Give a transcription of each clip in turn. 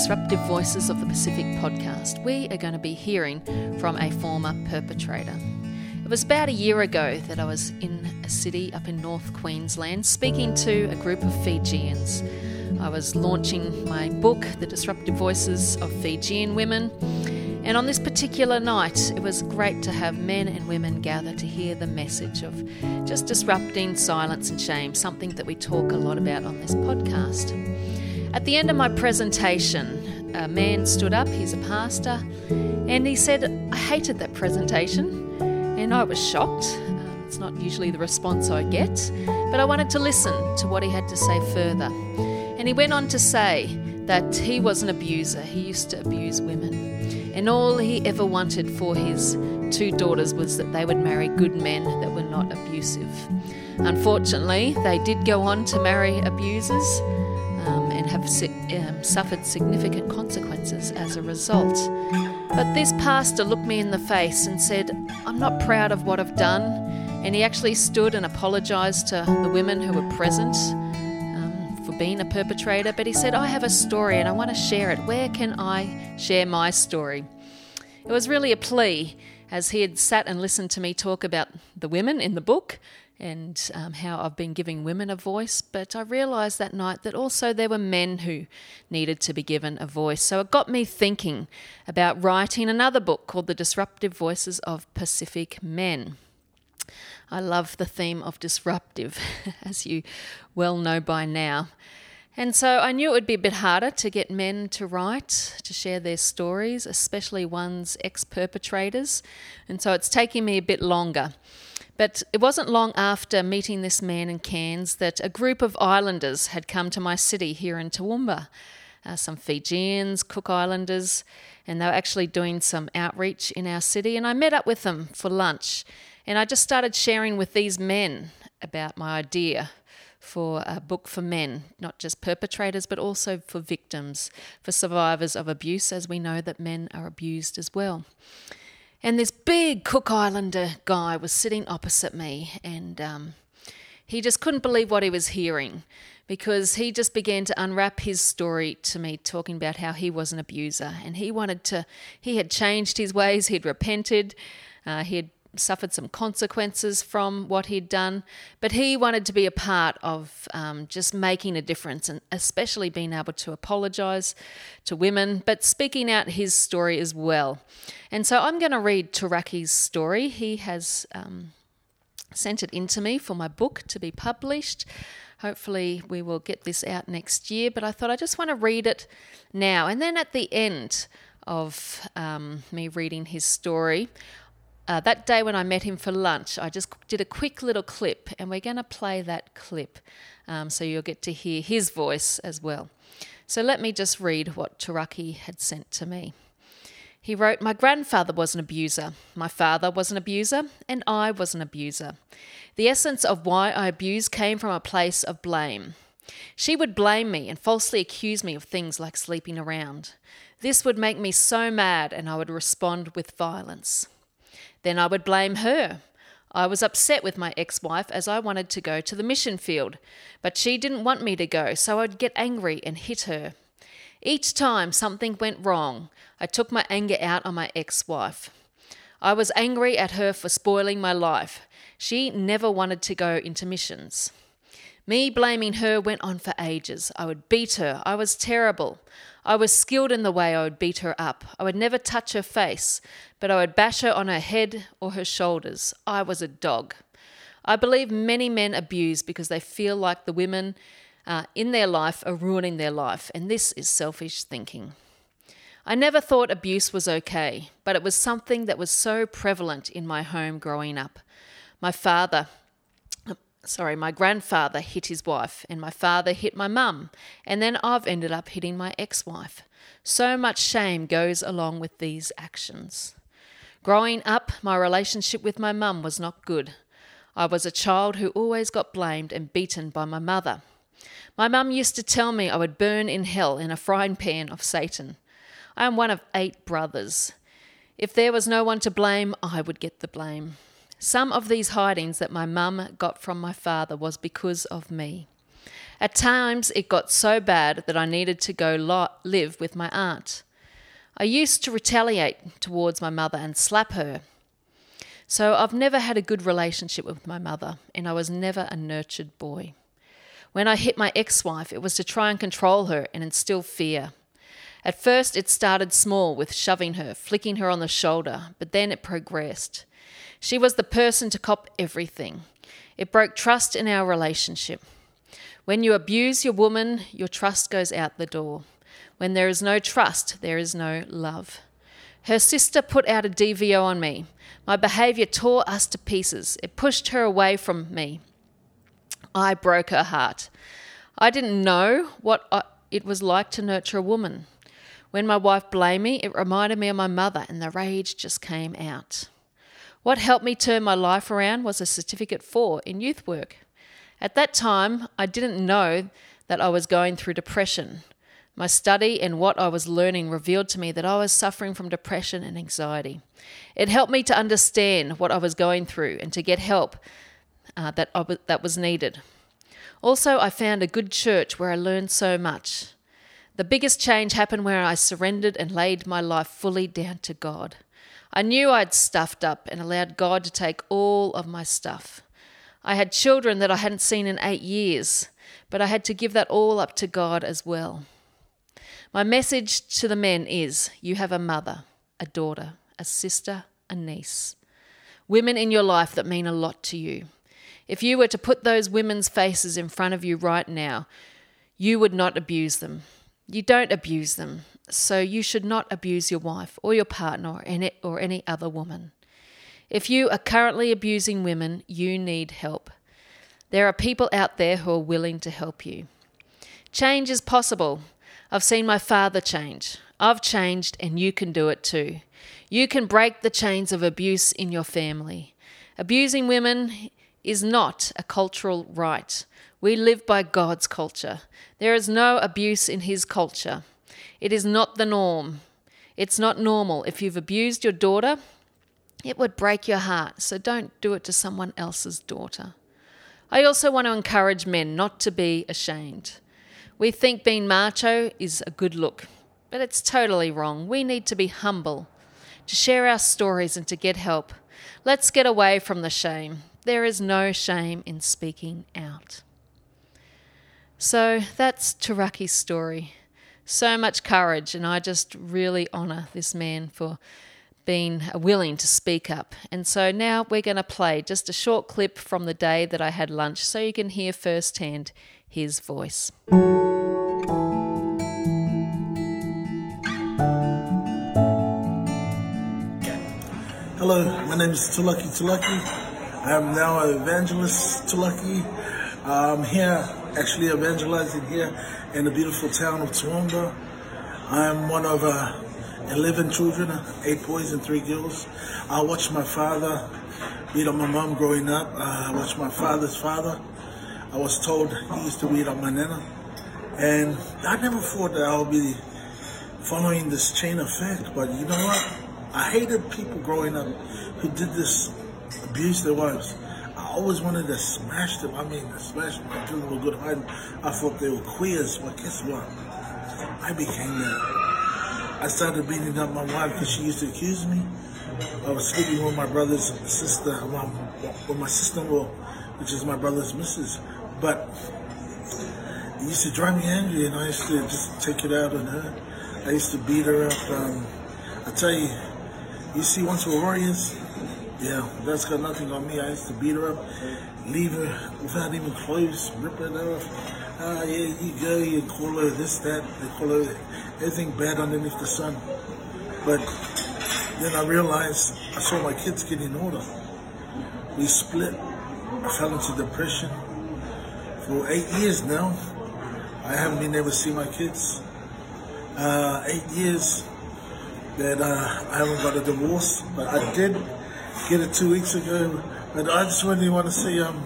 Disruptive Voices of the Pacific podcast, we are going to be hearing from a former perpetrator. It was about a year ago that I was in a city up in North Queensland speaking to a group of Fijians. I was launching my book, The Disruptive Voices of Fijian Women, and on this particular night, it was great to have men and women gather to hear the message of just disrupting silence and shame, something that we talk a lot about on this podcast. At the end of my presentation, a man stood up, he's a pastor, and he said, I hated that presentation, and I was shocked. Um, it's not usually the response I get, but I wanted to listen to what he had to say further. And he went on to say that he was an abuser, he used to abuse women, and all he ever wanted for his two daughters was that they would marry good men that were not abusive. Unfortunately, they did go on to marry abusers have um, suffered significant consequences as a result. But this pastor looked me in the face and said, I'm not proud of what I've done. And he actually stood and apologised to the women who were present um, for being a perpetrator. But he said, I have a story and I want to share it. Where can I share my story? It was really a plea as he had sat and listened to me talk about the women in the book and um, how I've been giving women a voice. But I realised that night that also there were men who needed to be given a voice. So it got me thinking about writing another book called The Disruptive Voices of Pacific Men. I love the theme of disruptive, as you well know by now. And so I knew it would be a bit harder to get men to write, to share their stories, especially one's ex perpetrators. And so it's taking me a bit longer. But it wasn't long after meeting this man in Cairns that a group of islanders had come to my city here in Toowoomba. Uh, some Fijians, Cook Islanders, and they were actually doing some outreach in our city. And I met up with them for lunch, and I just started sharing with these men about my idea for a book for men, not just perpetrators, but also for victims, for survivors of abuse, as we know that men are abused as well. And this big Cook Islander guy was sitting opposite me, and um, he just couldn't believe what he was hearing because he just began to unwrap his story to me, talking about how he was an abuser. And he wanted to, he had changed his ways, he'd repented, uh, he had suffered some consequences from what he'd done, but he wanted to be a part of um, just making a difference and especially being able to apologise to women, but speaking out his story as well. And so I'm going to read Turaki's story. He has um, sent it in to me for my book to be published. Hopefully, we will get this out next year, but I thought I just want to read it now. And then at the end, of um, me reading his story, uh, that day when I met him for lunch, I just did a quick little clip, and we're going to play that clip um, so you'll get to hear his voice as well. So let me just read what Turaki had sent to me. He wrote, My grandfather was an abuser, my father was an abuser, and I was an abuser. The essence of why I abused came from a place of blame. She would blame me and falsely accuse me of things like sleeping around. This would make me so mad, and I would respond with violence. Then I would blame her. I was upset with my ex wife as I wanted to go to the mission field, but she didn't want me to go, so I'd get angry and hit her. Each time something went wrong, I took my anger out on my ex wife. I was angry at her for spoiling my life. She never wanted to go into missions. Me blaming her went on for ages. I would beat her. I was terrible. I was skilled in the way I would beat her up. I would never touch her face, but I would bash her on her head or her shoulders. I was a dog. I believe many men abuse because they feel like the women uh, in their life are ruining their life, and this is selfish thinking. I never thought abuse was okay, but it was something that was so prevalent in my home growing up. My father, sorry, my grandfather hit his wife, and my father hit my mum, and then I've ended up hitting my ex wife. So much shame goes along with these actions. Growing up, my relationship with my mum was not good. I was a child who always got blamed and beaten by my mother. My mum used to tell me I would burn in hell in a frying pan of Satan. I am one of eight brothers. If there was no one to blame, I would get the blame. Some of these hidings that my mum got from my father was because of me. At times, it got so bad that I needed to go lo- live with my aunt. I used to retaliate towards my mother and slap her. So I've never had a good relationship with my mother, and I was never a nurtured boy. When I hit my ex wife, it was to try and control her and instill fear. At first, it started small with shoving her, flicking her on the shoulder, but then it progressed. She was the person to cop everything. It broke trust in our relationship. When you abuse your woman, your trust goes out the door. When there is no trust, there is no love. Her sister put out a DVO on me. My behaviour tore us to pieces. It pushed her away from me. I broke her heart. I didn't know what it was like to nurture a woman. When my wife blamed me, it reminded me of my mother, and the rage just came out. What helped me turn my life around was a certificate four in youth work. At that time, I didn't know that I was going through depression. My study and what I was learning revealed to me that I was suffering from depression and anxiety. It helped me to understand what I was going through and to get help uh, that, that was needed. Also, I found a good church where I learned so much. The biggest change happened where I surrendered and laid my life fully down to God. I knew I'd stuffed up and allowed God to take all of my stuff. I had children that I hadn't seen in eight years, but I had to give that all up to God as well. My message to the men is you have a mother, a daughter, a sister, a niece, women in your life that mean a lot to you. If you were to put those women's faces in front of you right now, you would not abuse them. You don't abuse them, so you should not abuse your wife or your partner or any, other woman. If you are currently abusing women, you need help. There are people out there who are willing to help you. Change is possible. I've seen my father change. I've changed, and you can do it too. You can break the chains of abuse in your family. Abusing women is not a cultural right. We live by God's culture. There is no abuse in His culture. It is not the norm. It's not normal. If you've abused your daughter, it would break your heart. So don't do it to someone else's daughter. I also want to encourage men not to be ashamed. We think being macho is a good look, but it's totally wrong. We need to be humble, to share our stories, and to get help. Let's get away from the shame. There is no shame in speaking out. So that's Turaki's story. So much courage, and I just really honour this man for being willing to speak up. And so now we're going to play just a short clip from the day that I had lunch so you can hear firsthand his voice. Hello, my name is Tulaki Tulaki. I am now an evangelist Tulaki. I'm here actually evangelizing here in the beautiful town of Toowoomba. I'm one of uh, 11 children, eight boys and three girls. I watched my father beat on my mom growing up. Uh, I watched my father's father. I was told he used to beat on my nana. And I never thought that I would be following this chain effect, but you know what? I hated people growing up who did this, abuse their wives. I always wanted to smash them. I mean, smash them until they were good hiding. I thought they were queers, but guess what? I became that. I started beating up my wife because she used to accuse me of sleeping with my brother's sister, with my sister-in-law, which is my brother's missus. But it used to drive me angry, and I used to just take it out on her. I used to beat her up. Um, I tell you, you see, once we're warriors, yeah, that's got nothing on me. I used to beat her up, leave her without even clothes, rip her off. Ah, yeah, you go, you call her this, that, they call her everything bad underneath the sun. But then I realized I saw my kids getting older. We split. I fell into depression. For eight years now, I haven't been able to see my kids. Uh, eight years that uh, I haven't got a divorce, but I did get it two weeks ago. But I just really want to say, um,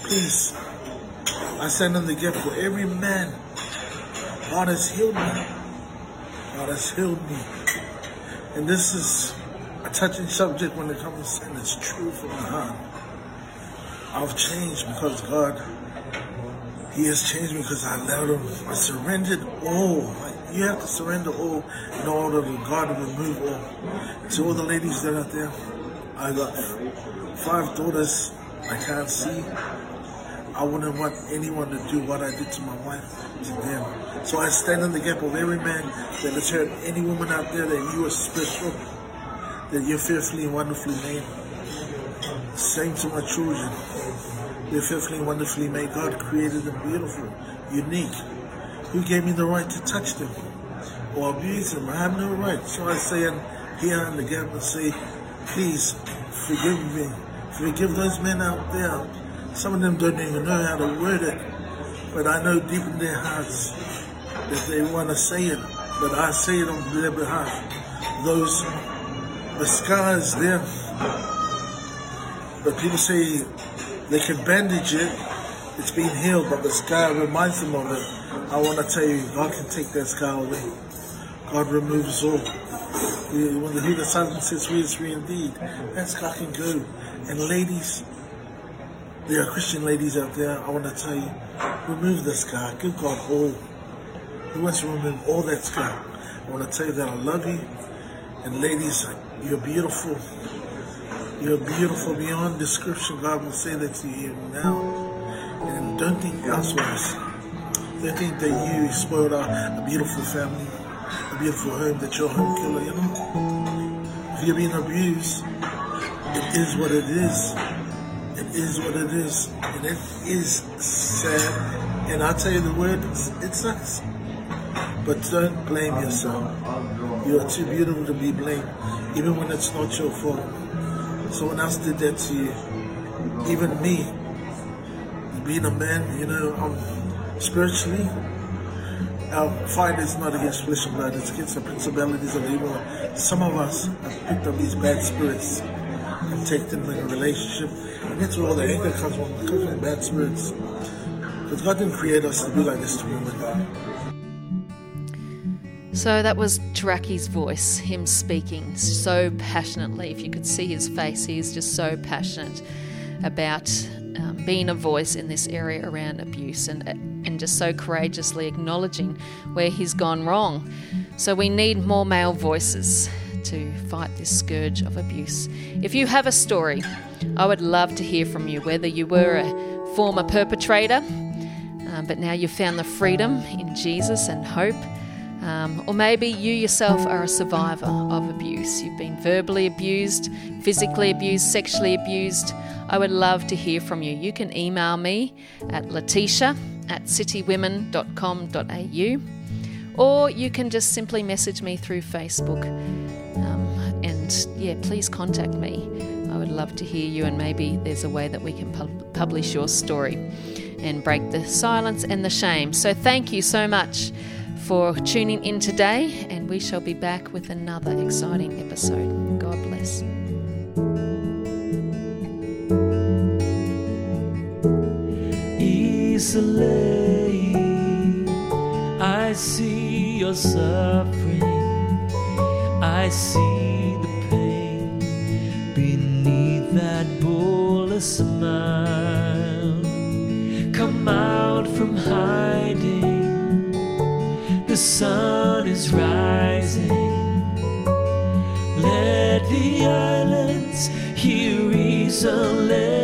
please, I send them the gift for every man. God has healed me. God has healed me. And this is a touching subject when it comes to sin. It's true from the heart. I've changed because God He has changed me because I allowed him. I surrendered all. You have to surrender all in order for God to remove all. To all the ladies that are there, I got five daughters I can't see. I wouldn't want anyone to do what I did to my wife to them. So I stand in the gap of every man that has heard any woman out there that you are special, that you're fearfully and wonderfully made. Same to my children. They're fearfully and wonderfully made. God created them beautiful, unique. Who gave me the right to touch them or abuse them? I have no right. So I in here in the gap and say, please forgive me. Forgive those men out there. Some of them don't even know how to word it. But I know deep in their hearts that they want to say it. But I say it on their behalf. Those, the scars there. But people say they can bandage it. It's been healed, but the scar reminds them of it. I want to tell you, God can take that scar away. God removes all. When the the Son says free is free indeed, that's scar can go. And ladies, there are Christian ladies out there, I want to tell you, remove the scar. Give God all. He wants to remove all that scar. I want to tell you that I love you. And ladies, you're beautiful. You're beautiful beyond description. God will say that to you now. And don't think elsewise. Don't think that you spoiled a beautiful family, a beautiful home, that you're a home killer, you know? If you're being abused, it is what it is. It is what it is. And it is sad. And I tell you the word, it sucks. But don't blame yourself. You are too beautiful to be blamed, even when it's not your fault. Someone else did that to you. Even me. Being a man, you know, um, spiritually, our fight is not against flesh and blood, it's against the principalities of evil. Some of us have picked up these bad spirits and take them in a relationship. And that's where all the anger comes from. It comes from bad spirits. Because God didn't create us to be like this to women. So that was Turaki's voice, him speaking so passionately. If you could see his face, he is just so passionate about um, being a voice in this area around abuse and, and just so courageously acknowledging where he's gone wrong. So we need more male voices to fight this scourge of abuse. If you have a story, I would love to hear from you, whether you were a former perpetrator, um, but now you've found the freedom in Jesus and hope. Um, or maybe you yourself are a survivor of abuse. You've been verbally abused, physically abused, sexually abused. I would love to hear from you. You can email me at letitia at citywomen.com.au or you can just simply message me through Facebook. Um, and yeah, please contact me. I would love to hear you, and maybe there's a way that we can pub- publish your story and break the silence and the shame. So, thank you so much for tuning in today, and we shall be back with another exciting episode. God bless. Easily, I see your suffering. I see the pain beneath that bullet smile. Come out from hiding. The sun is rising. Let the islands hear reason.